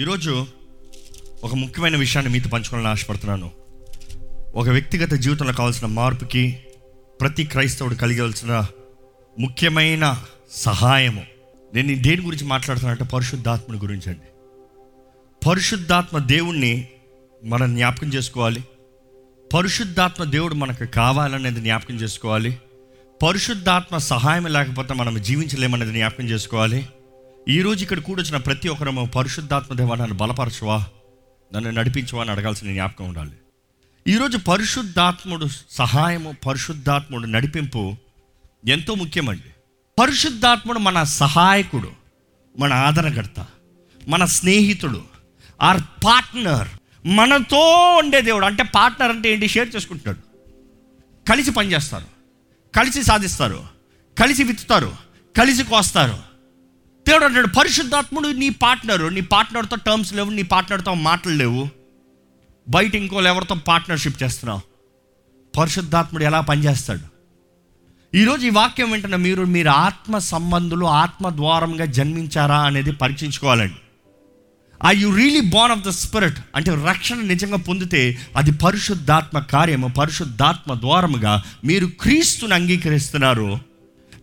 ఈరోజు ఒక ముఖ్యమైన విషయాన్ని మీతో పంచుకోవాలని ఆశపడుతున్నాను. ఒక వ్యక్తిగత జీవితంలో కావాల్సిన మార్పుకి ప్రతి క్రైస్తవుడు కలిగాల్సిన ముఖ్యమైన సహాయము. నేను దేని గురించి మాట్లాడుతున్నానంటే పరిశుద్ధాత్మని గురించి అండి. పరిశుద్ధాత్మ దేవుణ్ణి మనం జ్ఞాపకం చేసుకోవాలి. పరిశుద్ధాత్మ దేవుడు మనకు కావాలనేది జ్ఞాపకం చేసుకోవాలి. పరిశుద్ధాత్మ సహాయం లేకపోతే మనం జీవించలేమనేది జ్ఞాపకం చేసుకోవాలి. ఈరోజు ఇక్కడ కూడొచ్చిన ప్రతి ఒక్కరము పరిశుద్ధాత్మ దేవా నన్ను బలపరచువా? నన్ను నడిపించువా అని అడగాల్సిన జ్ఞాపకం ఉండాలి. ఈరోజు పరిశుద్ధాత్ముడు సహాయము పరిశుద్ధాత్ముడు నడిపింపు ఎంతో ముఖ్యమండి. పరిశుద్ధాత్ముడు మన సహాయకుడు మన ఆదరణకర్త మన స్నేహితుడు ఆర్ పార్ట్నర్ మనతో ఉండే దేవుడు. అంటే పార్ట్నర్ అంటే ఏంటి? షేర్ చేసుకుంటున్నాడు. కలిసి పనిచేస్తారు కలిసి సాధిస్తారు కలిసి విత్తుతారు కలిసి కోస్తారు. దేవుడు అంటాడు పరిశుద్ధాత్ముడు నీ పార్ట్నరు నీ పార్ట్నర్తో టర్మ్స్ లేవు నీ పార్ట్నర్తో మాటలు లేవు. బయట ఇంకోళ్ళు ఎవరితో పార్ట్నర్షిప్ చేస్తున్నావు? పరిశుద్ధాత్ముడు ఎలా పనిచేస్తాడు? ఈరోజు ఈ వాక్యం వెంటనే మీరు మీరు ఆత్మ సంబంధులు ఆత్మ ద్వారంగా జన్మించారా? అనేది పరీక్షించుకోవాలండి. I you really born of the spirit అంటే రక్షణ నిజంగా పొందితే అది పరిశుద్ధాత్మ కార్యము పరిశుద్ధాత్మ ద్వారముగా మీరు క్రీస్తుని అంగీకరిస్తున్నారు.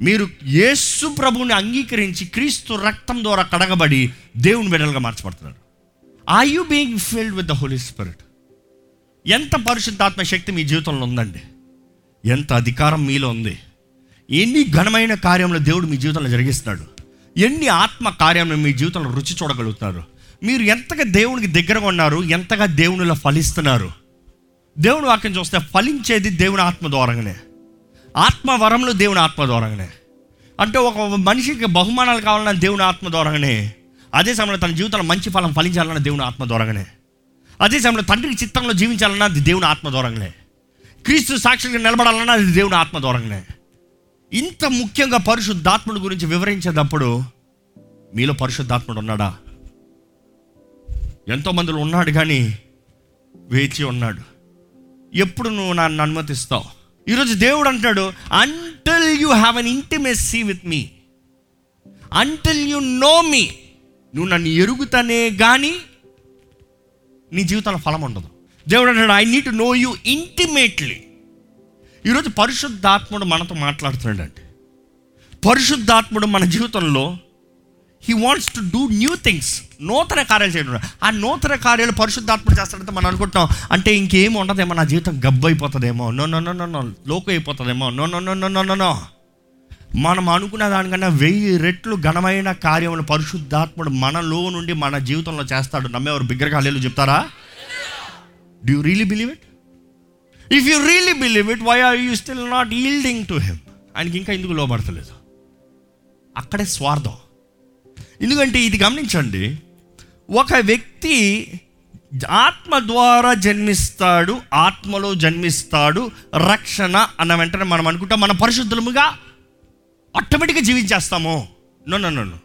మీరు యేసు ప్రభువుని అంగీకరించి క్రీస్తు రక్తం ద్వారా కడగబడి దేవుని బిడ్డలుగా మార్చబడుతున్నారు. I you being filled with the holy spirit ఎంత పరిశుద్ధాత్మ శక్తి మీ జీవితంలో ఉందండి? ఎంత అధికారం మీలో ఉంది? ఎన్ని ఘనమైన కార్యములు దేవుడు మీ జీవితంలో జరిగిస్తున్నాడు? ఎన్ని ఆత్మ కార్యములు మీ జీవితంలో రుచి చూడగలుగుతున్నారు? మీరు ఎంతగా దేవునికి దగ్గరగా ఉన్నారు? ఎంతగా దేవునిలో ఫలిస్తున్నారు? దేవుని వాక్యం చూస్తే ఫలించేది దేవుని ఆత్మ ద్వారంగానే. ఆత్మ వరములు దేవుని ఆత్మ ద్వారానే అంటే ఒక మనిషికి బహుమానాలు కావాలన్నా దేవుని ఆత్మ ద్వారానే అదే సమయంలో తన జీవితంలో మంచి ఫలం ఫలించాలన్నా దేవుని ఆత్మ ద్వారానే అదే సమయంలో తండ్రికి చిత్తంలో జీవించాలన్నా అది దేవుని ఆత్మ ద్వారానే క్రీస్తు సాక్షిగా నిలబడాలన్నా అది దేవుని ఆత్మ ద్వారానే ఇంత ముఖ్యంగా పరిశుద్ధాత్ముడు గురించి వివరించేటప్పుడు మీలో పరిశుద్ధాత్ముడు ఉన్నాడా? ఎంతో మందిలో ఉన్నాడు కానీ వేచి ఉన్నాడు. ఎప్పుడు నువ్వు నన్ను అనుమతిస్తావు? ఈరోజు దేవుడు అంటున్నాడు until you have an intimacy with me until you know me నువ్వు నన్ను ఎరుగుతానే కానీ నీ జీవితంలో ఫలం ఉండదు. దేవుడు అంటాడు I need know you intimately ఈరోజు పరిశుద్ధాత్ముడు మనతో మాట్లాడుతున్నాడు అంటే పరిశుద్ధాత్ముడు మన జీవితంలో he wants to do new things నూతన కార్యాలు చేయడం. ఆ నూతన కార్యాలు పరిశుద్ధాత్మ చేస్తాడంటే మనం అనుకుంటున్నాం అంటే ఇంకేం ఉండదేమో నా జీవితం గబ్బు అయిపోతుందేమో నో నో నో నో లోకు అయిపోతుందేమో no no no no no no. మనం అనుకున్న దానికన్నా వెయ్యి రెట్లు ఘనమైన కార్యములు పరిశుద్ధాత్ముడు మనలో నుండి మన జీవితంలో చేస్తాడు. నమ్మేవారు బిగ్గరగా చెప్తారా? Do you really believe it if you really believe it why are you still not yielding to him ఆయనకి ఇంకా ఎందుకు లోబడతలేదు? అక్కడే స్వార్థం. ఎందుకంటే ఇది గమనించండి. ఒక వ్యక్తి ఆత్మ ద్వారా జన్మిస్తాడు ఆత్మలో జన్మిస్తాడు రక్షణ అన్న వెంటనే మనం అనుకుంటాం మన పరిశుద్ధులముగా ఆటోమేటిక్గా జీవించేస్తాము. నో నో నో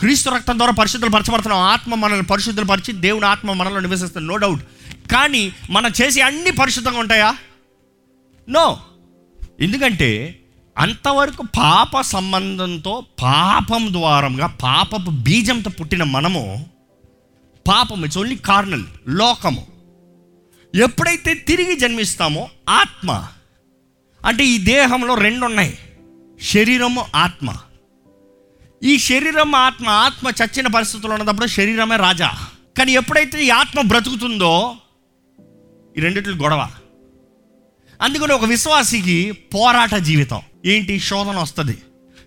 క్రీస్తు రక్తం ద్వారా పరిశుద్ధులు పరచబడుతున్నాం ఆత్మ మనల్ని పరిశుద్ధులు పరిచి దేవుని ఆత్మ మనలో నివసిస్తుంది నో డౌట్ కానీ మనం చేసే అన్ని పరిశుద్ధంగా ఉంటాయా? నో ఎందుకంటే అంతవరకు పాప సంబంధంతో పాపం ద్వారంగా పాపపు బీజంతో పుట్టిన మనము పాపం ఇట్స్ ఓన్లీ కార్నల్ లోకము. ఎప్పుడైతే తిరిగి జన్మిస్తామో ఆత్మ. అంటే ఈ దేహంలో రెండు ఉన్నాయి శరీరము ఆత్మ. ఈ శరీరం ఆత్మ ఆత్మ చచ్చిన పరిస్థితుల్లో ఉన్నప్పుడు శరీరమే రాజా. కానీ ఎప్పుడైతే ఈ ఆత్మ బ్రతుకుతుందో ఈ రెండిట్లు గొడవ. అందుకని ఒక విశ్వాసికి పోరాట జీవితం. ఏంటి? శోధన వస్తుంది.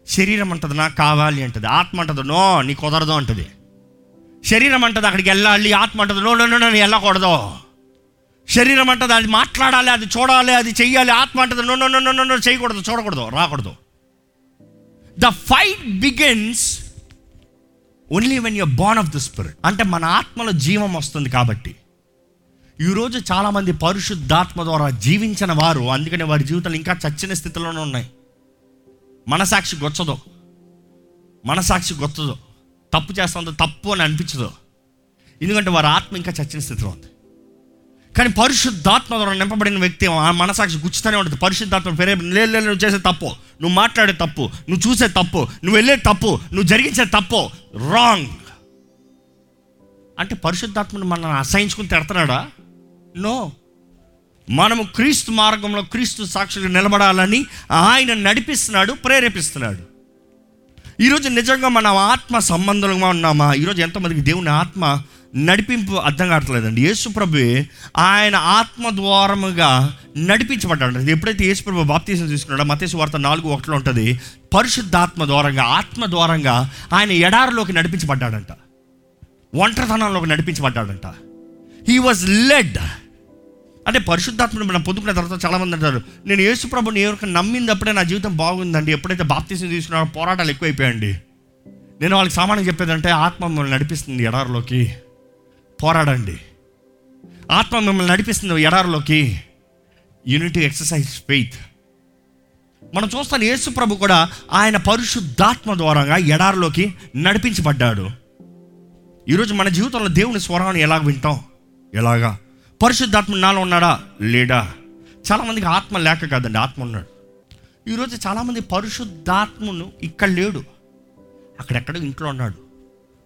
శరీరం అంటది నాకు కావాలి అంటది. ఆత్మ అంటది నో నీ కుదరదు అంటది. శరీరం అంటది అక్కడికి వెళ్ళాలి ఆత్మ అంటది నో నో నో వెళ్ళకూడదు. శరీరం అంటది అది మాట్లాడాలి అది చూడాలి అది చెయ్యాలి. ఆత్మ అంటది నో నో నో నో చేయకూడదు చూడకూడదు రాకూడదు. The fight begins only when you're born of the spirit అంటే మన ఆత్మలో జీవం వస్తుంది కాబట్టి. ఈరోజు చాలామంది పరిశుద్ధాత్మ ద్వారా జీవించిన వారు అందుకనే వారి జీవితాలు ఇంకా చచ్చిన స్థితిలోనే ఉన్నాయి. మనసాక్షి గొచ్చదు. మనసాక్షి గొచ్చదు తప్పు చేస్తుంది తప్పు అని అనిపించదు. ఎందుకంటే వారి ఆత్మ ఇంకా చచ్చిన స్థితిలో ఉంది. కానీ పరిశుద్ధాత్మ ద్వారా నింపబడిన వ్యక్తి ఆ మనసాక్షి గుచ్చుతూనే ఉంటుంది. పరిశుద్ధాత్మ పేరే లేదు లేదు, నువ్వు చేసే తప్పు నువ్వు మాట్లాడే తప్పు నువ్వు చూసే తప్పు నువ్వు వెళ్ళే తప్పు నువ్వు జరిగించే తప్పు రాంగ్ అంటే పరిశుద్ధాత్మను మనం అసహించుకుని తిడతాడా నో మనము క్రీస్తు మార్గంలో క్రీస్తు సాక్షులు నిలబడాలని ఆయన నడిపిస్తున్నాడు ప్రేరేపిస్తున్నాడు. ఈరోజు నిజంగా మనం ఆత్మ సంబంధంగా ఉన్నామా? ఈరోజు ఎంతమందికి దేవుని ఆత్మ నడిపింపు అర్థం కావట్లేదండి. యేసుప్రభు ఆయన ఆత్మ ద్వారముగా నడిపించబడ్డాడు ఎప్పుడైతే యేసుప్రభు బాప్తీసం తీసుకున్నాడో మతేసు వార్త నాలుగు ఒకటిలో ఉంటుంది పరిశుద్ధాత్మ ద్వారంగా ఆత్మ ద్వారంగా ఆయన ఎడారిలోకి నడిపించబడ్డాడంట. ఒంటరితనంలోకి నడిపించబడ్డాడంట. హీ వాజ్ లెడ్ అంటే పరిశుద్ధాత్మను మనం పొందుకున్న తర్వాత చాలామంది అంటారు నేను యేసుప్రభుని ఎవరికి నమ్మినప్పుడే నా జీవితం బాగుందండి. ఎప్పుడైతే బాప్తీసం తీసుకున్నాడో పోరాటాలు ఎక్కువైపోయాయండి. నేను వాళ్ళకి సామాన్యం చెప్పేదంటే ఆత్మ మిమ్మల్ని నడిపిస్తుంది ఎడారిలోకి. పోరాడండి. ఆత్మ మిమ్మల్ని నడిపిస్తుంది ఎడారిలోకి. Unity exercise faith. మనం చూస్తాను యేసు ప్రభు కూడా ఆయన పరిశుద్ధాత్మ ద్వారంగా ఎడారిలోకి నడిపించబడ్డాడు. ఈరోజు మన జీవితంలో దేవుని స్వరాన్ని ఎలాగ వింటాం? ఎలాగా? పరిశుద్ధాత్మ నాలో ఉన్నాడా? లేడా? చాలామందికి ఆత్మ లేక కాదండి ఆత్మ ఉన్నాడు. ఈరోజు చాలామంది పరిశుద్ధాత్మను ఇక్కడ లేడు. అక్కడెక్కడో ఇంట్లో ఉన్నాడు.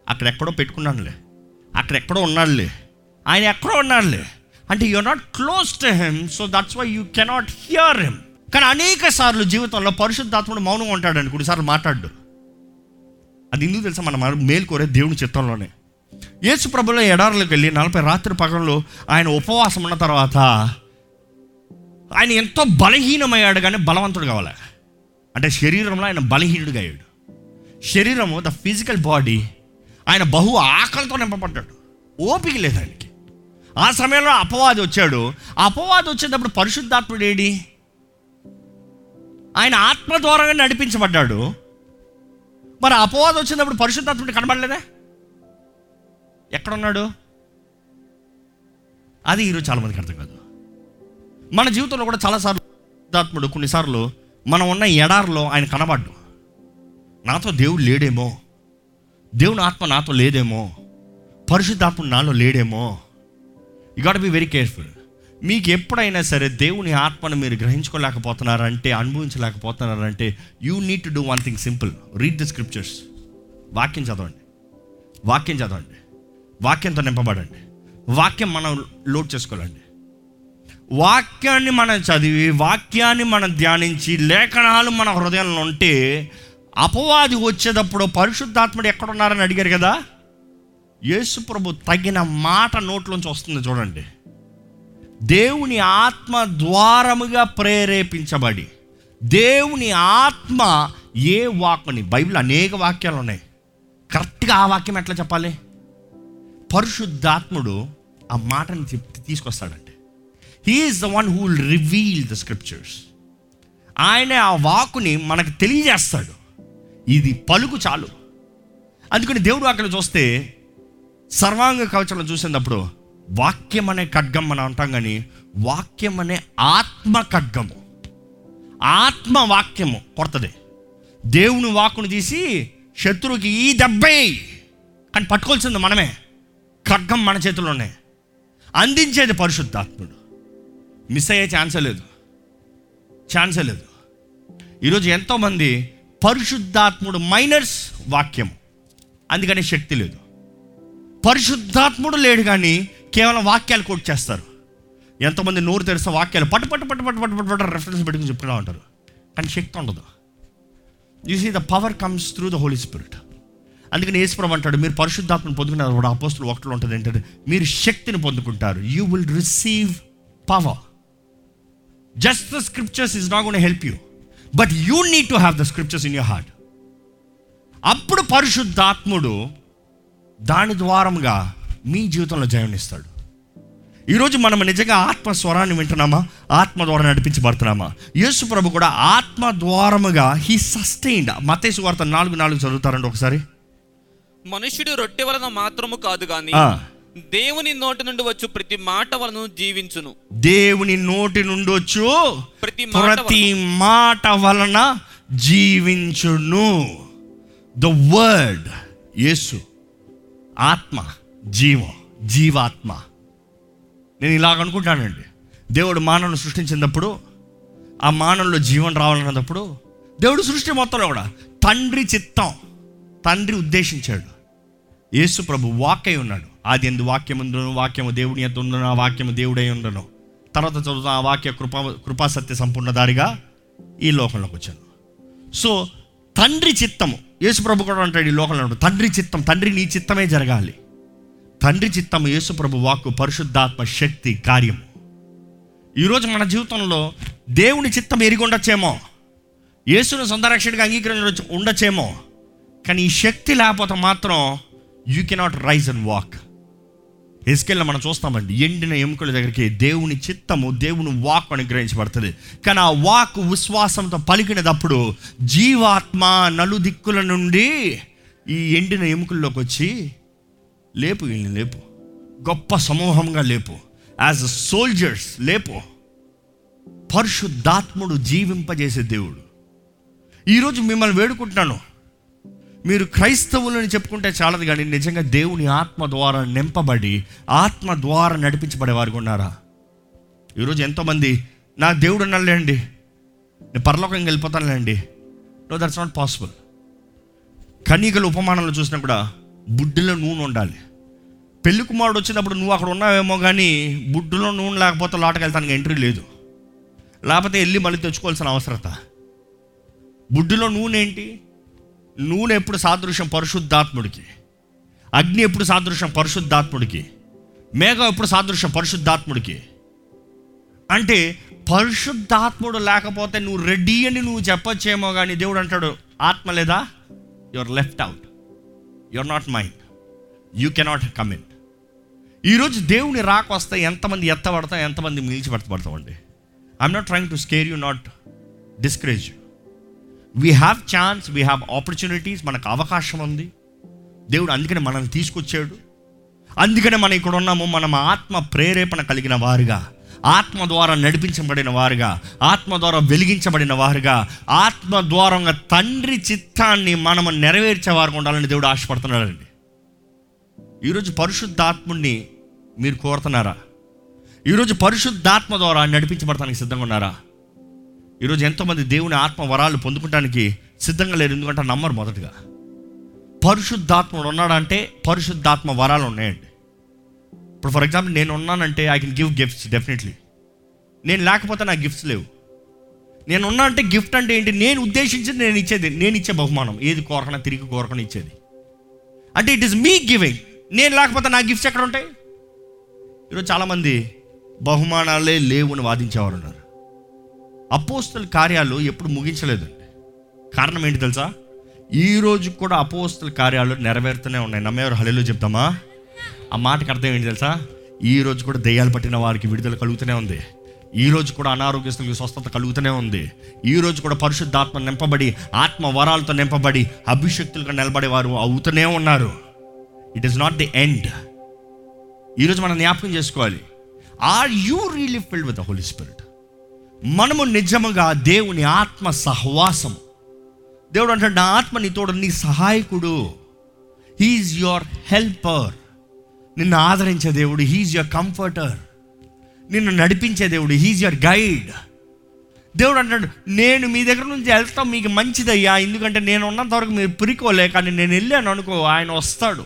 అక్కడెక్కడో పెట్టుకున్నాడులే. అక్కడెక్కడో ఉన్నాడులే. ఆయన ఎక్కడో ఉన్నాడులే. అంటే you not close to him so that's why you cannot hear him కానీ అనేక సార్లు జీవితంలో పరిశుద్ధాత్ముడు మౌనంగా ఉంటాడండి. కొన్నిసార్లు మాట్లాడు. అది ఎందుకు తెలుసా? మనం మేలుకోరే దేవుని చిత్తంలోనే. యేసు ప్రభులో ఎడారులకు వెళ్ళి నలభై రాత్రి పగల్లో ఆయన ఉపవాసం ఉన్న తర్వాత ఆయన ఎంతో బలహీనమయ్యాడు కానీ బలవంతుడు కావాలి? అంటే శరీరంలో ఆయన బలహీనుడిగా అయ్యాడు. శరీరము ద ఫిజికల్ బాడీ ఆయన బహు ఆకలితో నింపబడ్డాడు. ఓపిక లేదు ఆయనకి. ఆ సమయంలో అపవాది వచ్చాడు. అపవాది వచ్చేటప్పుడు పరిశుద్ధాత్ముడు ఏడి? ఆయన ఆత్మ ద్వారా నడిపించబడ్డాడు. మరి అపవాదం వచ్చినప్పుడు పరిశుద్ధాత్ముడు కనబడలేదా? ఎక్కడున్నాడు? అది ఈరోజు చాలామందికి అర్థం కాదు. మన జీవితంలో కూడా చాలాసార్లు పరిశుద్ధాత్ముడు కొన్నిసార్లు మనం ఉన్న ఎడారిలో ఆయన కనబడ్డు. నాతో దేవుడు లేడేమో? దేవుని ఆత్మ నాతో లేదేమో? పరిశుద్ధాత్ముడు నాలో లేడేమో? You got be very careful మీకు ఎప్పుడైనా సరే దేవుని ఆత్మను మీరు గ్రహించుకోలేకపోతున్నారంటే అనుభవించలేకపోతున్నారంటే you need to do one thing simple read the scriptures వాక్యం చదవండి. వాక్యం చదవండి. వాక్యంతో నింపబడండి. వాక్యం మనం లోడ్ చేసుకోవాలండి. వాక్యాన్ని మనం చదివి వాక్యాన్ని మనం ధ్యానించి లేఖనాలు మన హృదయంలో ఉంటే అపవాది వచ్చేటప్పుడు పరిశుద్ధాత్ముడు ఎక్కడున్నారని అడిగారు కదా? యేసు ప్రభు తగిన మాట నోట్లోంచి వస్తుంది చూడండి. దేవుని ఆత్మ ద్వారముగా ప్రేరేపించబడి దేవుని ఆత్మ ఏ వాక్కుని బైబిల్ అనేక వాక్యాలు ఉన్నాయి. కరెక్ట్గా ఆ వాక్యం ఎట్లా చెప్పాలి? పరిశుద్ధాత్ముడు ఆ మాటని చెప్తే తీసుకొస్తాడంటే. He's the one who will reveal the scriptures ఆయనే ఆ వాకుని మనకు తెలియజేస్తాడు. ఇది పలుకు చాలు. అందుకని దేవుడు అక్కడ చూస్తే సర్వాంగ కవచంలో చూసినప్పుడు వాక్యం అనే ఖడ్గం మనం అంటాం కానీ వాక్యం అనే ఆత్మ ఖడ్గము. ఆత్మ వాక్యము కొడతది. దేవుని వాక్కును తీసి శత్రువుకి ఈ దెబ్బే కానీ పట్టుకోవాల్సింది మనమే. ఖడ్గం మన చేతుల్లోనే. అందించేది పరిశుద్ధాత్ముడు. మిస్ అయ్యే ఛాన్సే లేదు. ఛాన్సే లేదు. ఈరోజు ఎంతోమంది పరిశుద్ధాత్ముడు మైనర్స్ వాక్యం. అందుకని శక్తి లేదు. పరిశుద్ధాత్ముడు లేడు కానీ కేవలం వాక్యాలు కోట్ చేస్తారు. ఎంతమంది నోరు తెరిస్తే వాక్యాలు పట్టు పట్టు పట్టు పట్టు పట్టు పట్టు పట్టు రెఫరెన్స్ పెట్టుకుని చెప్తూ ఉంటారు. కానీ శక్తి ఉండదు. You see the power comes through the holy spirit అందుకని యేసుప్రభు అంటాడు మీరు పరిశుద్ధాత్మను పొందుకున్నారు కూడా అపోస్తులు ఒకటిలో ఉంటుంది ఏంటంటే మీరు శక్తిని పొందుకుంటారు. You will receive power just the scriptures is not gonna help you but you need to have the scriptures in your heart అప్పుడు పరిశుద్ధాత్ముడు దాని ద్వారంగా మీ జీవితంలో జయనిస్తాడు ఈరోజు మనం నిజంగా ఆత్మ స్వరాన్ని వింటున్నామా? ఆత్మ ద్వారా నడిపించబడుతున్నామా? యేసు ప్రభు కూడా ఆత్మ ద్వారముగా హీ సస్టైన్డ్ మతేసు వార్త నాలుగు నాలుగు చదువుతారండి ఒకసారి. మనుష్యుడు రొట్టె వలన మాత్రము కాదు గాని ఆ. దేవుని నోటి నుండి వచ్చు ప్రతి మాట వలన జీవించును. దేవుని నోటి నుండి వచ్చు ప్రతి మాట ప్రతి మాట వలన జీవించును. ద వర్డ్ యేసు ఆత్మ జీవం జీవాత్మ. నేను ఇలాగ అనుకుంటానండి. దేవుడు మానవుని సృష్టించినప్పుడు ఆ మానవుల్లో జీవనం రావాలన్నప్పుడు దేవుడు సృష్టి మొత్తంలో కూడా తండ్రి చిత్తం. తండ్రి ఉద్దేశించాడు. యేసు ప్రభు వాక్ అయి ఉన్నాడు. ఆది ఎందు వాక్యం ఉందను వాక్యము దేవుని ఎంత ఉందను ఆ వాక్యము దేవుడై ఉండను. తర్వాత చదువుతాం ఆ వాక్య కృపా కృపా సత్య సంపూర్ణదారిగా ఈ లోకంలోకి వచ్చాను. సో తండ్రి చిత్తము యేసు ప్రభు కూడా అంటాడు ఈ లోకంలో తండ్రి చిత్తం తండ్రి నీ చిత్తమే జరగాలి. తండ్రి చిత్తము యేసు ప్రభు వాక్కు పరిశుద్ధాత్మ శక్తి కార్యము. ఈరోజు మన జీవితంలో దేవుని చిత్తం ఎరిగి ఉండొచ్చేమో. యేసును సొంత రక్షణగా అంగీకరించ ఉండొచ్చేమో. కానీ ఈ శక్తి లేకపోతే మాత్రం you cannot rise and walk ఎస్కెళ్ళ మనం చూస్తామండి. ఎండిన ఎముకల దగ్గరికి దేవుని చిత్తము దేవుని వాక్ అనుగ్రహించబడుతుంది. కానీ ఆ వాక్ విశ్వాసంతో పలికినప్పుడు జీవాత్మ నలుదిక్కుల నుండి ఈ ఎండిన ఎముకల్లోకి వచ్చి లేపు వీళ్ళని లేపు. గొప్ప సమూహంగా లేపు. యాజ్ అ సోల్జర్స్ లేపు. పరిశుద్ధాత్ముడు జీవింపజేసే దేవుడు. ఈరోజు మిమ్మల్ని వేడుకుంటున్నాను. మీరు క్రైస్తవులని చెప్పుకుంటే చాలదు కానీ నిజంగా దేవుని ఆత్మ ద్వారా నింపబడి ఆత్మ ద్వారా నడిపించబడే వారు ఉన్నారా? ఈరోజు ఎంతోమంది నా దేవుడు ఉన్నాడులేండి నేను పరలోకంగా వెళ్ళిపోతానులేండి నో దట్స్ నాట్ పాసిబుల్. కనీకల ఉపమానంలో చూసినా కూడా బుడ్డిలో నూనె ఉండాలి. పెళ్ళి కుమారుడు వచ్చినప్పుడు నువ్వు అక్కడ ఉన్నావేమో కానీ బుడ్డులో నూనె లేకపోతే లోటకి వెళ్తానికి ఎంట్రీ లేదు. లేకపోతే వెళ్ళి మళ్ళీ తెచ్చుకోవాల్సిన అవసరత. బుడ్డిలో నూనె ఏంటి? నూనె ఎప్పుడు సాదృశ్యం పరిశుద్ధాత్ముడికి? అగ్ని ఎప్పుడు సాదృశ్యం పరిశుద్ధాత్ముడికి? మేఘం ఎప్పుడు సాదృశ్యం పరిశుద్ధాత్ముడికి? అంటే పరిశుద్ధాత్ముడు లేకపోతే నువ్వు రెడీ అని నువ్వు చెప్పొచ్చేమో కానీ దేవుడు అంటాడు ఆత్మ లేదా? Your left out your not mind you cannot come in ఈరోజు దేవుని రాకొస్తే ఎంతమంది ఎత్తబడతాం ఎంతమంది మిలిచిపెడతబడతామండి I'm not trying to scare you not discourage you we have chance we have opportunities మనకు అవకాశం ఉంది. దేవుడు అందుకనే మనల్ని తీసుకొచ్చాడు. అందుకనే మనం ఇక్కడ ఉన్నాము మనం ఆత్మ ప్రేరేపణ కలిగిన వారుగా. ఆత్మ ద్వారా నడిపించబడిన వారుగా ఆత్మ ద్వారా వెలిగించబడిన వారుగా ఆత్మ ద్వారంగా తండ్రి చిత్తాన్ని మనము నెరవేర్చే వారు ఉండాలని దేవుడు ఆశపడుతున్నాడండి. ఈరోజు పరిశుద్ధాత్ముడిని మీరు కోరుతున్నారా? ఈరోజు పరిశుద్ధాత్మ ద్వారా నడిపించబడటానికి సిద్ధంగా ఉన్నారా? ఈరోజు ఎంతోమంది దేవుని ఆత్మ వరాలు పొందుకోవడానికి సిద్ధంగా లేరు. ఎందుకంటే నమ్మరు మొదటగా. పరిశుద్ధాత్ముడు ఉన్నాడంటే పరిశుద్ధాత్మ వరాలు ఉన్నాయండి. ఇప్పుడు ఫర్ ఎగ్జాంపుల్ నేను ఉన్నానంటే I can give gifts definitely నేను లేకపోతే నాకు గిఫ్ట్స్ లేవు. నేను ఉన్నా అంటే గిఫ్ట్ అంటే ఏంటి? నేను ఉద్దేశించింది నేను ఇచ్చేది. నేను ఇచ్చే బహుమానం. ఏది కోరకనా తిరిగి కోరకనా ఇచ్చేది. అంటే ఇట్ ఈస్ మీ గివింగ్ నేను లేకపోతే నా గిఫ్ట్స్ ఎక్కడ ఉంటాయి? ఈరోజు చాలామంది బహుమానాలే లేవు అని వాదించేవారు ఉన్నారు. అపోస్తల కార్యాలు ఎప్పుడు ముగించలేదు. కారణం ఏంటి తెలుసా? ఈ రోజు కూడా అపోస్తల కార్యాలు నెరవేరుతూనే ఉన్నాయి. నమ్మేవారు హలేలో చెప్తామా? ఆ మాటకి అర్థం ఏంటి తెలుసా? ఈ రోజు కూడా దెయ్యాలు పట్టిన వారికి విడుదల కలుగుతూనే ఉంది. ఈ రోజు కూడా అనారోగ్యస్తులకు స్వస్థత కలుగుతూనే ఉంది. ఈ రోజు కూడా పరిశుద్ధాత్మ నింపబడి ఆత్మ వరాలతో నింపబడి అభిషక్తులుగా నిలబడేవారు అవుతూనే ఉన్నారు. It is not the end ఈరోజు మనం జ్ఞాపకం చేసుకోవాలి. Are you really filled with the holy spirit మనము నిజముగా దేవుని ఆత్మ సహవాసం దేవుడు అంటే నా ఆత్మ నీ తోడు నీ సహాయకుడు. హీఈస్ యువర్ హెల్పర్ నిన్ను ఆదరించే దేవుడు హీఈస్ యువర్ కంఫర్టర్ నిన్ను నడిపించే దేవుడు హీఈస్ యువర్ గైడ్ దేవుడు అంటాడు నేను మీ దగ్గర నుంచి వెళ్తాం మీకు మంచిదయ్యా. ఎందుకంటే నేను ఉన్నంత వరకు మీరు పురికోలే కానీ నేను వెళ్ళాను అనుకో ఆయన వస్తాడు.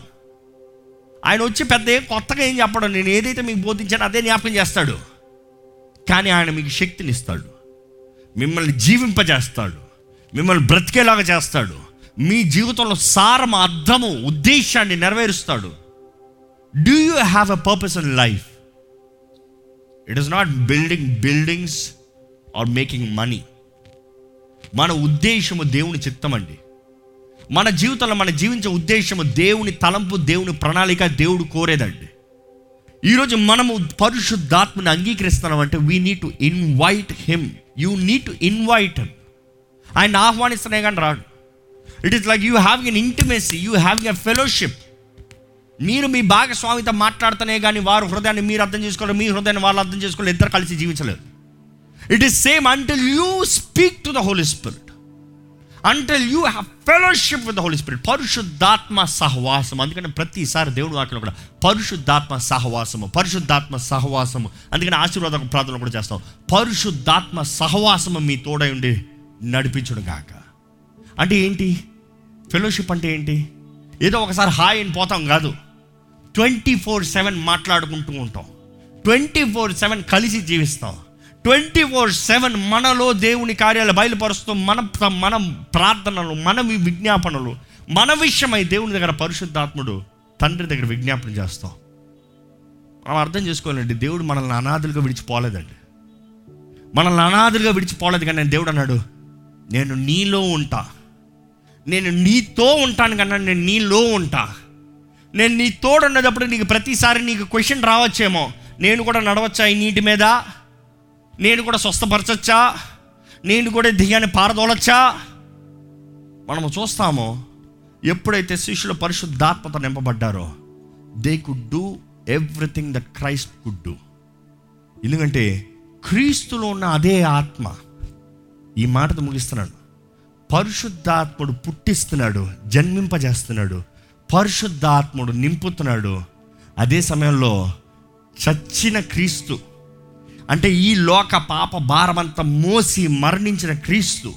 ఆయన వచ్చి పెద్ద ఏం కొత్తగా ఏం చెప్పడం నేను ఏదైతే మీకు బోధించానో అదే జ్ఞాపకం చేస్తాడు. కానీ ఆయన మీకు శక్తినిస్తాడు మిమ్మల్ని జీవింపజేస్తాడు. మిమ్మల్ని బ్రతికేలాగా చేస్తాడు. మీ జీవితంలో సారం అర్థము ఉద్దేశాన్ని నెరవేరుస్తాడు. Do you have a purpose in life it is not building buildings or making money మన ఉద్దేశము దేవుని చిత్తం అండి. మన జీవితంలో మన జీవించే ఉద్దేశము దేవుని తలంపు దేవుని ప్రణాళిక దేవుడు కోరేదండి. ఈరోజు మనము పరిశుద్ధాత్మని అంగీకరిస్తున్నాం అంటే we need to invite him you need to invite him ఆయన ఆహ్వానిస్తున్నాయి కానీ రాడు. It is like you have an intimacy you having a fellowship మీరు మీ భాగస్వామితో మాట్లాడుతూనే కానీ వారు హృదయాన్ని మీరు అర్థం చేసుకోవాలి మీ హృదయాన్ని వాళ్ళు అర్థం చేసుకోవాలి ఇద్దరు కలిసి జీవించలేరు. It is same until you speak to the holy spirit until you have fellowship with the holy spirit పరిశుద్ధాత్మ సహవాసం అందుకని ప్రతిసారి దేవుడు వాక్యం కూడా పరిశుద్ధాత్మ సహవాసము పరిశుద్ధాత్మ సహవాసము. అందుకని ఆశీర్వాద ప్రార్థన కూడా చేస్తాం. పరిశుద్ధాత్మ సహవాసము మీ తోడై ఉండి నడిపించుడు గాక. అంటే ఏంటి? ఫెలోషిప్ అంటే ఏంటి? ఏదో ఒకసారి హాయ్ అని పోతాం కాదు. ట్వంటీ ఫోర్ సెవెన్ మాట్లాడుకుంటూ ఉంటాం. ట్వంటీ ఫోర్ సెవెన్ కలిసి జీవిస్తాం. ట్వంటీ ఫోర్ సెవెన్ మనలో దేవుని కార్యాలు బయలుపరుస్తూ మన మన ప్రార్థనలు మన విజ్ఞాపనలు మన విషయమై దేవుని దగ్గర పరిశుద్ధాత్ముడు తండ్రి దగ్గర విజ్ఞాపన చేస్తాం. మనం అర్థం చేసుకోవాలండి దేవుడు మనల్ని అనాథులుగా విడిచిపోలేదండి. మనల్ని అనాథులుగా విడిచిపోలేదు కానీ దేవుడు అన్నాడు నేను నీలో ఉంటా. నేను నీతో ఉంటాను కన్నా నేను నీలో ఉంటా. నేను నీ తోడున్నదప్పుడు నీకు ప్రతిసారి నీకు క్వశ్చన్ రావచ్చేమో. నేను కూడా నడవచ్చా ఈ నీటి మీద? నేను కూడా స్వస్థపరచచ్చా? నేను కూడా దిగాన్ని పారదోలచ్చా? మనము చూస్తాము ఎప్పుడైతే శిష్యులు పరిశుద్ధాత్మత నింపబడ్డారో they could do everything that Christ could do ఎందుకంటే క్రీస్తులో ఉన్న అదే ఆత్మ ఈ మాటతో ముగిస్తున్నాడు పరిశుద్ధాత్ముడు పుట్టిస్తున్నాడు జన్మింపజేస్తున్నాడు పరిశుద్ధాత్ముడు నింపుతున్నాడు. అదే సమయంలో చచ్చిన క్రీస్తు అంటే ఈ లోక పాప భారమంతా మోసి మరణించిన క్రీస్తు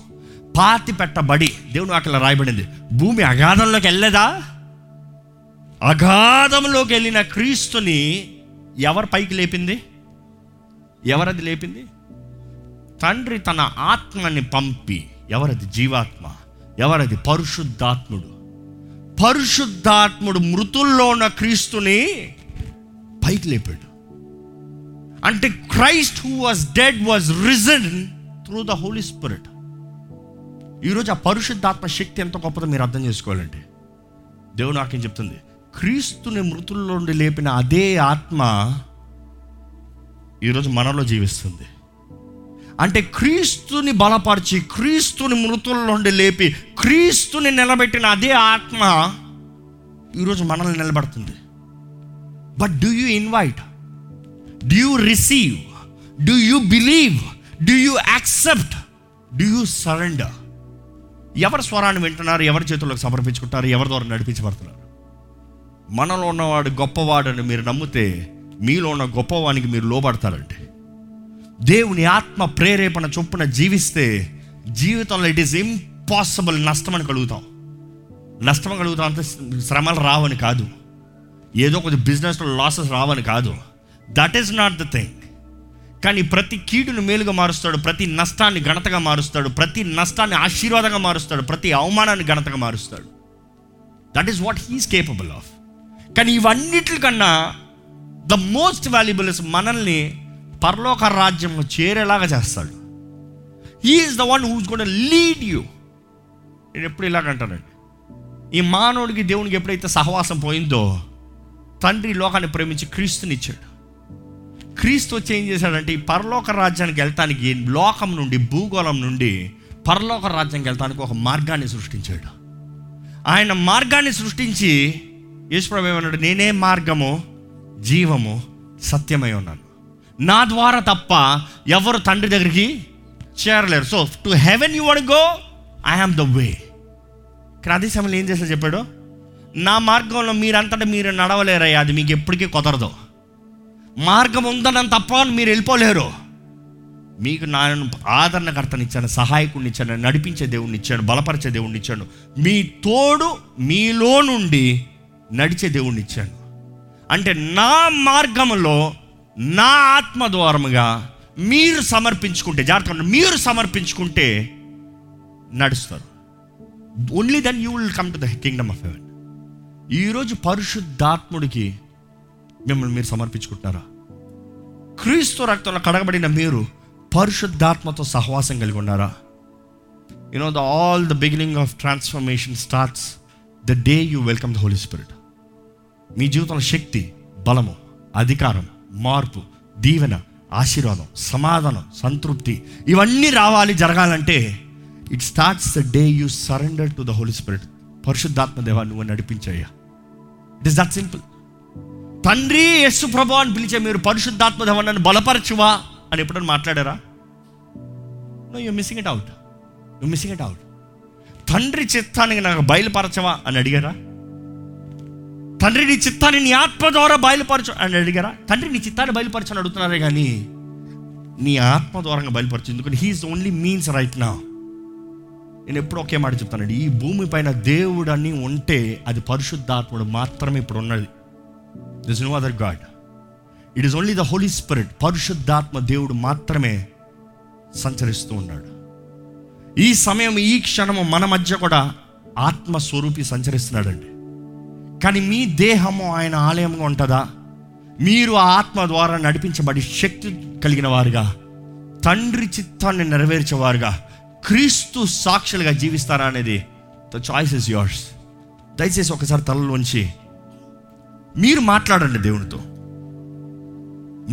పాతి పెట్టబడి దేవుని వాక్యలో రాయబడింది భూమి అగాధంలోకి వెళ్ళదా అగాధంలోకి వెళ్ళిన క్రీస్తుని ఎవరు పైకి లేపింది? ఎవరది లేపింది? తండ్రి తన ఆత్మని పంపి ఎవరది జీవాత్మ? ఎవరది పరిశుద్ధాత్ముడు? పరిశుద్ధాత్ముడు మృతుల్లో ఉన్న క్రీస్తుని పైకి లేపాడు. అంటే Christ who was dead was risen through the holy spirit ఈరోజు ఆ పరిశుద్ధాత్మ శక్తి ఎంత గొప్పదో మీరు అర్థం చేసుకోవాలండి దేవుడు నాకేం చెప్తుంది? క్రీస్తుని మృతుల్లో నుండి లేపిన అదే ఆత్మ ఈరోజు మనలో జీవిస్తుంది. అంటే క్రీస్తుని బలపరిచి క్రీస్తుని మృతుల నుండి లేపి క్రీస్తుని నిలబెట్టిన అదే ఆత్మ ఈరోజు మనల్ని నిలబడుతుంది. But do you invite do you receive do you believe do you accept do you surrender ఎవరి స్వరాన్ని వింటున్నారు? ఎవరి చేతుల్లోకి సమర్పించుకుంటారు? ఎవరి ద్వారా నడిపించబడుతున్నారు? మనలో ఉన్నవాడు గొప్పవాడని మీరు నమ్మితే మీలో ఉన్న గొప్పవానికి మీరు లోబడతారండి దేవుని ఆత్మ ప్రేరేపణ చొప్పున జీవిస్తే జీవితంలో ఇట్ ఈస్ ఇంపాసిబుల్ నష్టం అని కలుగుతాం. నష్టం కలుగుతాం అంటే శ్రమలు రావని కాదు. ఏదో కొంచెం బిజినెస్లో లాసెస్ రావని కాదు. That is not the thing కానీ ప్రతి కీడును మేలుగా మారుస్తాడు ప్రతి నష్టాన్ని ఘనతగా మారుస్తాడు ప్రతి నష్టాన్ని ఆశీర్వాదంగా మారుస్తాడు ప్రతి అవమానాన్ని ఘనతగా మారుస్తాడు. That is what he's capable of కానీ ఇవన్నిటికన్నా ద మోస్ట్ వాల్యుబుల్ ఇస్ మనల్ని పరలోక రాజ్యంలో చేరేలాగా చేస్తాడు. ఈజ్ ద వన్ హూజ్ కూడా లీడ్ యూ నేను ఎప్పుడు ఇలాగంటానండి ఈ మానవుడికి దేవునికి ఎప్పుడైతే సహవాసం పోయిందో తండ్రి లోకాన్ని ప్రేమించి క్రీస్తునిచ్చాడు క్రీస్తు వచ్చి ఏం చేశాడంటే ఈ పరలోక రాజ్యానికి వెళ్తానికి లోకం నుండి భూగోళం నుండి పరలోక రాజ్యానికి వెళ్తానికి ఒక మార్గాన్ని సృష్టించాడు. ఆయన మార్గాన్ని సృష్టించి యేసుప్రభు ఏమన్నాడు నేనే మార్గము జీవము సత్యమై ఉన్నాను. నా ద్వారా తప్ప ఎవరు తండ్రి దగ్గరికి చేరలేరు. So to heaven you want go I am the way ఇక్కడ అదే సమయంలో ఏం చేస్తా చెప్పాడు నా మార్గంలో మీరంతటా మీరు నడవలేరయ్యా అది మీకు ఎప్పటికీ కుదరదు. మార్గం ఉందని తప్ప మీరు వెళ్ళిపోలేరు. మీకు నాయన ఆదరణకర్తని ఇచ్చాను సహాయకుడిని ఇచ్చాను నడిపించే దేవుడిని ఇచ్చాను బలపరిచే దేవుడిని ఇచ్చాను మీ తోడు మీలో నుండి నడిచే దేవుడిని ఇచ్చాను అంటే నా మార్గంలో నా ఆత్మ ద్వారముగా మీరు సమర్పించుకుంటే జాగ్రత్త మీరు సమర్పించుకుంటే నడుస్తారు. Only then you will come to the kingdom of heaven ఈరోజు పరిశుద్ధాత్ముడికి మిమ్మల్ని మీరు సమర్పించుకుంటున్నారా? క్రీస్తు రక్తంలో కడగబడిన మీరు పరిశుద్ధాత్మతో సహవాసం కలిగి ఉన్నారా? You know the all the beginning of transformation starts the day you welcome the holy spirit మీ జీవితంలో శక్తి బలము అధికారం మార్పు దీవెన ఆశీర్వాదం సమాధానం సంతృప్తి ఇవన్నీ రావాలి జరగాలంటే it starts the day you surrender to the holy spirit పరిశుద్ధాత్మ దేవా నువ్వు నడిపించయ్యా. ఇట్ ఇస్ దట్ సింపుల్ తండ్రి యస్సు ప్రభు అని పిలిచే మీరు పరిశుద్ధాత్మ దేవా నన్ను బలపరచువా అని ఎప్పుడైనా మాట్లాడారా? No you missing it out you missing it out తండ్రి చిత్తానికి నాకు బయలుపరచవా అని అడిగారా? తండ్రి నీ చిత్తాన్ని నీ ఆత్మ ద్వారా బయలుపరచు అని అడిగారా? తండ్రి నీ చిత్తాన్ని బయలుపరచు అని అడుగుతున్నారే కానీ నీ ఆత్మ ద్వారా బయలుపరచు. ఎందుకంటే హీఈస్ ఓన్లీ మీన్స్ రైట్ నా నేను ఎప్పుడు ఒకే మాట చెప్తానండి ఈ భూమి పైన దేవుడు అని ఉంటే అది పరిశుద్ధాత్ముడు మాత్రమే ఇప్పుడు ఉన్నది. This no other god it is only the holy spirit పరిశుద్ధాత్మ దేవుడు మాత్రమే సంచరిస్తూ ఉన్నాడు ఈ సమయం ఈ క్షణము మన మధ్య కూడా ఆత్మస్వరూపి సంచరిస్తున్నాడండి. కానీ మీ దేహము ఆయన ఆలయంగా ఉంటుందా? మీరు ఆ ఆత్మ ద్వారా నడిపించబడి శక్తి కలిగిన వారుగా తండ్రి చిత్తాన్ని నెరవేర్చేవారుగా క్రీస్తు సాక్షులుగా జీవిస్తారా అనేది ద చాయిస్ ఇస్ యోర్స్ దయచేసి ఒకసారి తలలోంచి మీరు మాట్లాడండి దేవునితో.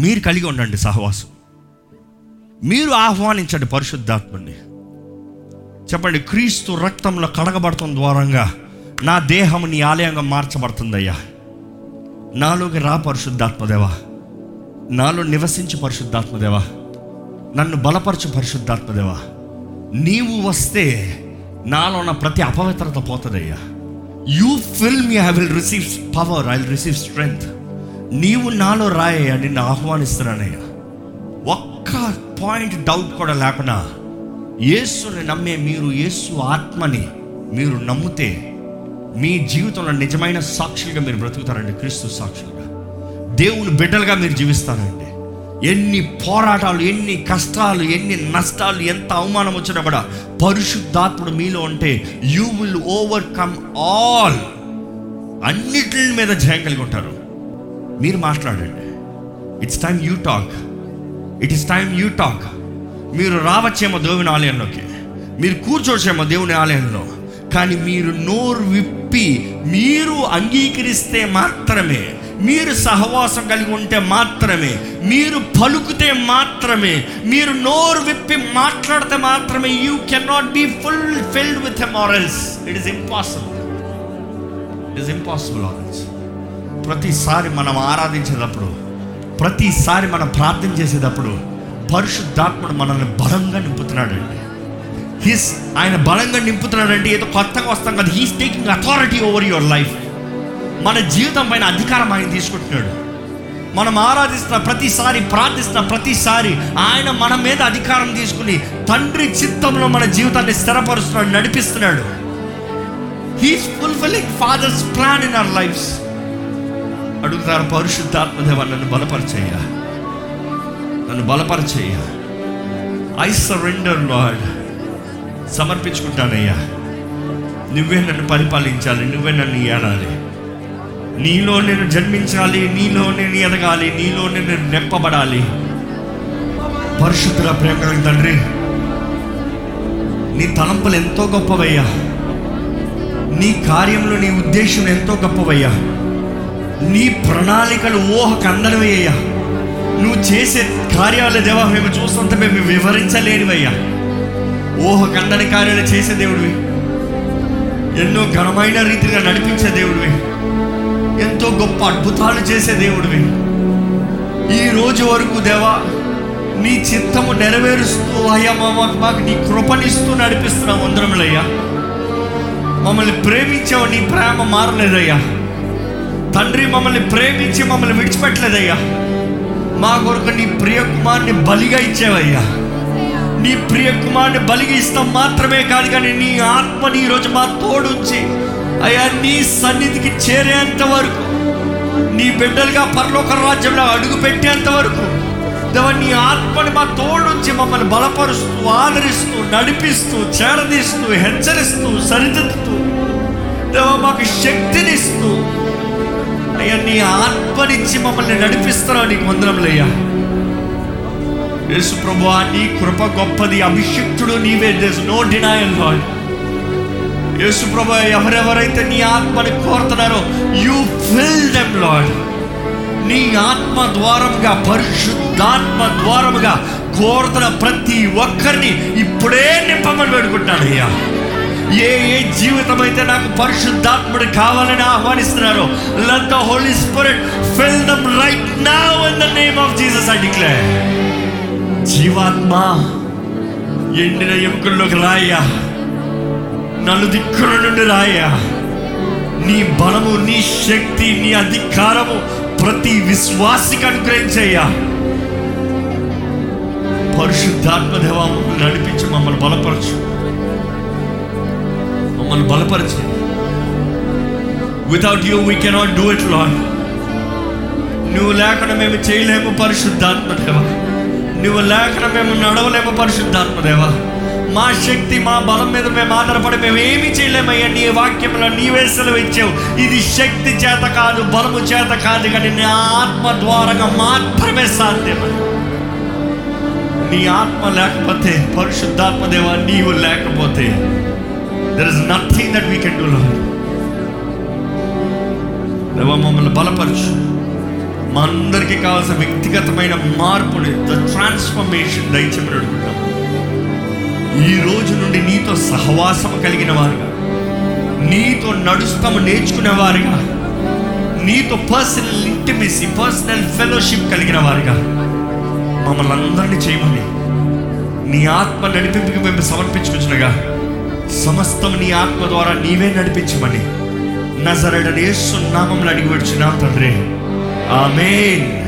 మీరు కలిగి ఉండండి సహవాసం. మీరు ఆహ్వానించండి పరిశుద్ధాత్మని. చెప్పండి క్రీస్తు రక్తంలో కడగబడటం ద్వారంగా నా దేహం నీ ఆలయంగా మార్చబడుతుందయ్యా. నాలోకి రా పరిశుద్ధాత్మదేవా. నాలో నివసించి పరిశుద్ధాత్మదేవా. నన్ను బలపరచు పరిశుద్ధాత్మదేవా. నీవు వస్తే నాలో ఉన్న ప్రతి అపవిత్రత పోతుందయ్యా. You fill me I will receive power I will receive strength నీవు నాలో రాయ నిన్ను ఆహ్వానిస్తున్నానయ్యా. ఒక్క పాయింట్ డౌట్ కూడా లేకుండా యేసుని నమ్మే మీరు యేసు ఆత్మని మీరు నమ్మితే మీ జీవితంలో నిజమైన సాక్షులుగా మీరు బ్రతుకుతారండి క్రీస్తు సాక్షులుగా. దేవుని బిడ్డలుగా మీరు జీవిస్తారండి. ఎన్ని పోరాటాలు ఎన్ని కష్టాలు ఎన్ని నష్టాలు ఎంత అవమానం వచ్చినా కూడా పరిశుద్ధాత్ముడు మీలో ఉంటే యూ విల్ ఓవర్కమ్ ఆల్ అన్నిటి మీద జయం కలిగి ఉంటారు. మీరు మాట్లాడండి. It's time you talk it is time you talk మీరు రావచ్చేమో దేవుని ఆలయంలోకి. మీరు కూర్చోవచ్చేమో దేవుని ఆలయంలో. కానీ మీరు నోరు విప్పి మీరు అంగీకరిస్తే మాత్రమే మీరు సహవాసం కలిగి ఉంటే మాత్రమే మీరు పలుకుతే మాత్రమే మీరు నోరు విప్పి మాట్లాడితే మాత్రమే you cannot be be full filled with morals it is impossible it is impossible ఆరల్స్ ప్రతిసారి మనం ఆరాధించేటప్పుడు ప్రతిసారి మనం ప్రార్థన చేసేటప్పుడు పరిశుద్ధాత్ముడు మనల్ని బలంగా నింపుతున్నాడండి హిస్ ఆయన బలంగా నింపుతున్నాడంటే ఏదో కొత్తగా వస్తాం కదా. He's taking authority over your life మన జీవితం పైన అధికారం ఆయన తీసుకుంటున్నాడు. మనం ఆరాధిస్తున్న ప్రతిసారి ప్రార్థిస్తున్న ప్రతిసారి ఆయన మన మీద అధికారం తీసుకుని తండ్రి చిత్తంలో మన జీవితాన్ని స్థిరపరుస్తున్నాడు నడిపిస్తున్నాడు. He's fulfilling father's plan in our lives అడుగుతారు పరిశుద్ధాత్మదేవ నన్ను బలపరచేయ నన్ను బలపరిచయ్యా. ఐ సరెండర్ లార్డ్ సమర్పించుకుంటానయ్యా. నువ్వే నన్ను పరిపాలించాలి నువ్వే నన్ను ఏడాలి నీలో నేను జన్మించాలి నీలో నేను ఎదగాలి నీలో నేను నెప్పబడాలి. పరిశుద్ధుల ప్రేమ తండ్రి నీ తలంపులు ఎంతో గొప్పవయ్యా. నీ కార్యంలో నీ ఉద్దేశం ఎంతో గొప్పవయ్యా. నీ ప్రణాళికలు ఊహకు అందనివయ్యా. నువ్వు చేసే కార్యాల దేవా మేము చూస్తుంటే మేము వివరించలేనివయ్యా. ఊహకు అందని కార్యాలు చేసే దేవుడివి. ఎన్నో ఘనమైన రీతిగా నడిపించే దేవుడివి. ఎంతో గొప్ప అద్భుతాలు చేసే దేవుడివి. ఈ రోజు వరకు దేవా నీ చిత్తము నెరవేరుస్తూ అయ్యా మా మాకు మాకు నీ కృపనిస్తూ నడిపిస్తున్నాం అందరములయ్యా మమ్మల్ని ప్రేమించావు నీ ప్రేమ మారలేదయ్యా. తండ్రి మమ్మల్ని ప్రేమించి మమ్మల్ని విడిచిపెట్టలేదయ్యా. మా కొరకు నీ ప్రియ కుమార్ని బలిగా ఇచ్చావయ్యా. నీ ప్రియ కుమార్ని బలిగా ఇస్తాం మాత్రమే కాదు కానీ నీ ఆత్మని ఈరోజు మా తోడుంచి అయ్యా నీ సన్నిధికి చేరేంత వరకు నీ బిడ్డలుగా పరలోక రాజ్యంలో అడుగు పెట్టేంత వరకు దేవ నీ ఆత్మని మా తోడుంచి మమ్మల్ని బలపరుస్తూ ఆదరిస్తూ నడిపిస్తూ చేరదీస్తూ హెచ్చరిస్తూ సరిదిద్దుతూ దేవ మాకు శక్తినిస్తూ అయ్యా నీ ఆత్మనిచ్చి మమ్మల్ని నడిపిస్తున్నావు నీకు వందరంలయ్యా యేసు ప్రభు నీ కృప గొప్పది అభిషిక్తుడు నీవే. There's no denial Lord Yesu ప్రభు ఎవరెవరైతే నీ ఆత్మని కోరుతున్నారో యూ ఫిల్ దెమ్ లాడ్ నీ ఆత్మ ద్వారముగా పరిశుద్ధాత్మ ద్వారముగా కోరుతున్న ప్రతి ఒక్కరిని ఇప్పుడే నింపమని పెడుకుంటాను అయ్యా. ఏ ఏ జీవితం అయితే నాకు పరిశుద్ధాత్ముడు కావాలని ఆహ్వానిస్తున్నారో let the holy spirit fill them right now in the name of Jesus I declare జీవాత్మ ఎండిన ఎముకల్లోకి రాయ్యా. నన్ను దిక్కుల నుండి రాయా. నీ బలము నీ శక్తి నీ అధికారము ప్రతి విశ్వాసికి అనుగ్రహించయ్యా పరిశుద్ధాత్మదేవ మమ్మల్ని నడిపించి మమ్మల్ని బలపరచు. మమ్మల్ని బలపరచు. Without you we cannot do it Lord నువ్వు లేకుండా మేము చేయలేము పరిశుద్ధాత్మదేవ నువ్వు లేకుండా మేము నడవలేము పరిశుద్ధాత్మదేవ మా శక్తి మా బలం మీద మేము ఆధారపడి మేము ఏమి చేయలేమయ్యా. నీ వాక్యంలో నీవే సెలవు ఇచ్చావు ఇది శక్తి చేత కాదు బలము చేత కాదు కానీ నీ ఆత్మ ద్వారంగా మాత్రమే సాధ్యమని నీ ఆత్మ లేకపోతే పరిశుద్ధాత్మ దేవ నీవు లేకపోతే there is nothing that we can do Lord దేవ మమ్మల్ని బలపరచు. మా అందరికీ కావాల్సిన వ్యక్తిగతమైన మార్పుని ద ట్రాన్స్ఫర్మేషన్ దయచేమని అడుగుతాం. ఈ రోజు నుండి నీతో సహవాసం కలిగిన వారుగా నీతో నడుస్తాము నేర్చుకునే వారుగా నీతో పర్సనల్ ఇంటిమెసీ పర్సనల్ ఫెలోషిప్ కలిగిన వారుగా మమ్మల్ని అందరినీ చేయమని నీ ఆత్మ నడిపింపుకి మేము సమర్పించుకుంటున్నగా సమస్తం నీ ఆత్మ ద్వారా నీవే నడిపించమని నజరడని యేసు నామంలో అడిగి వచ్చిన తండ్రి. ఆమెన్.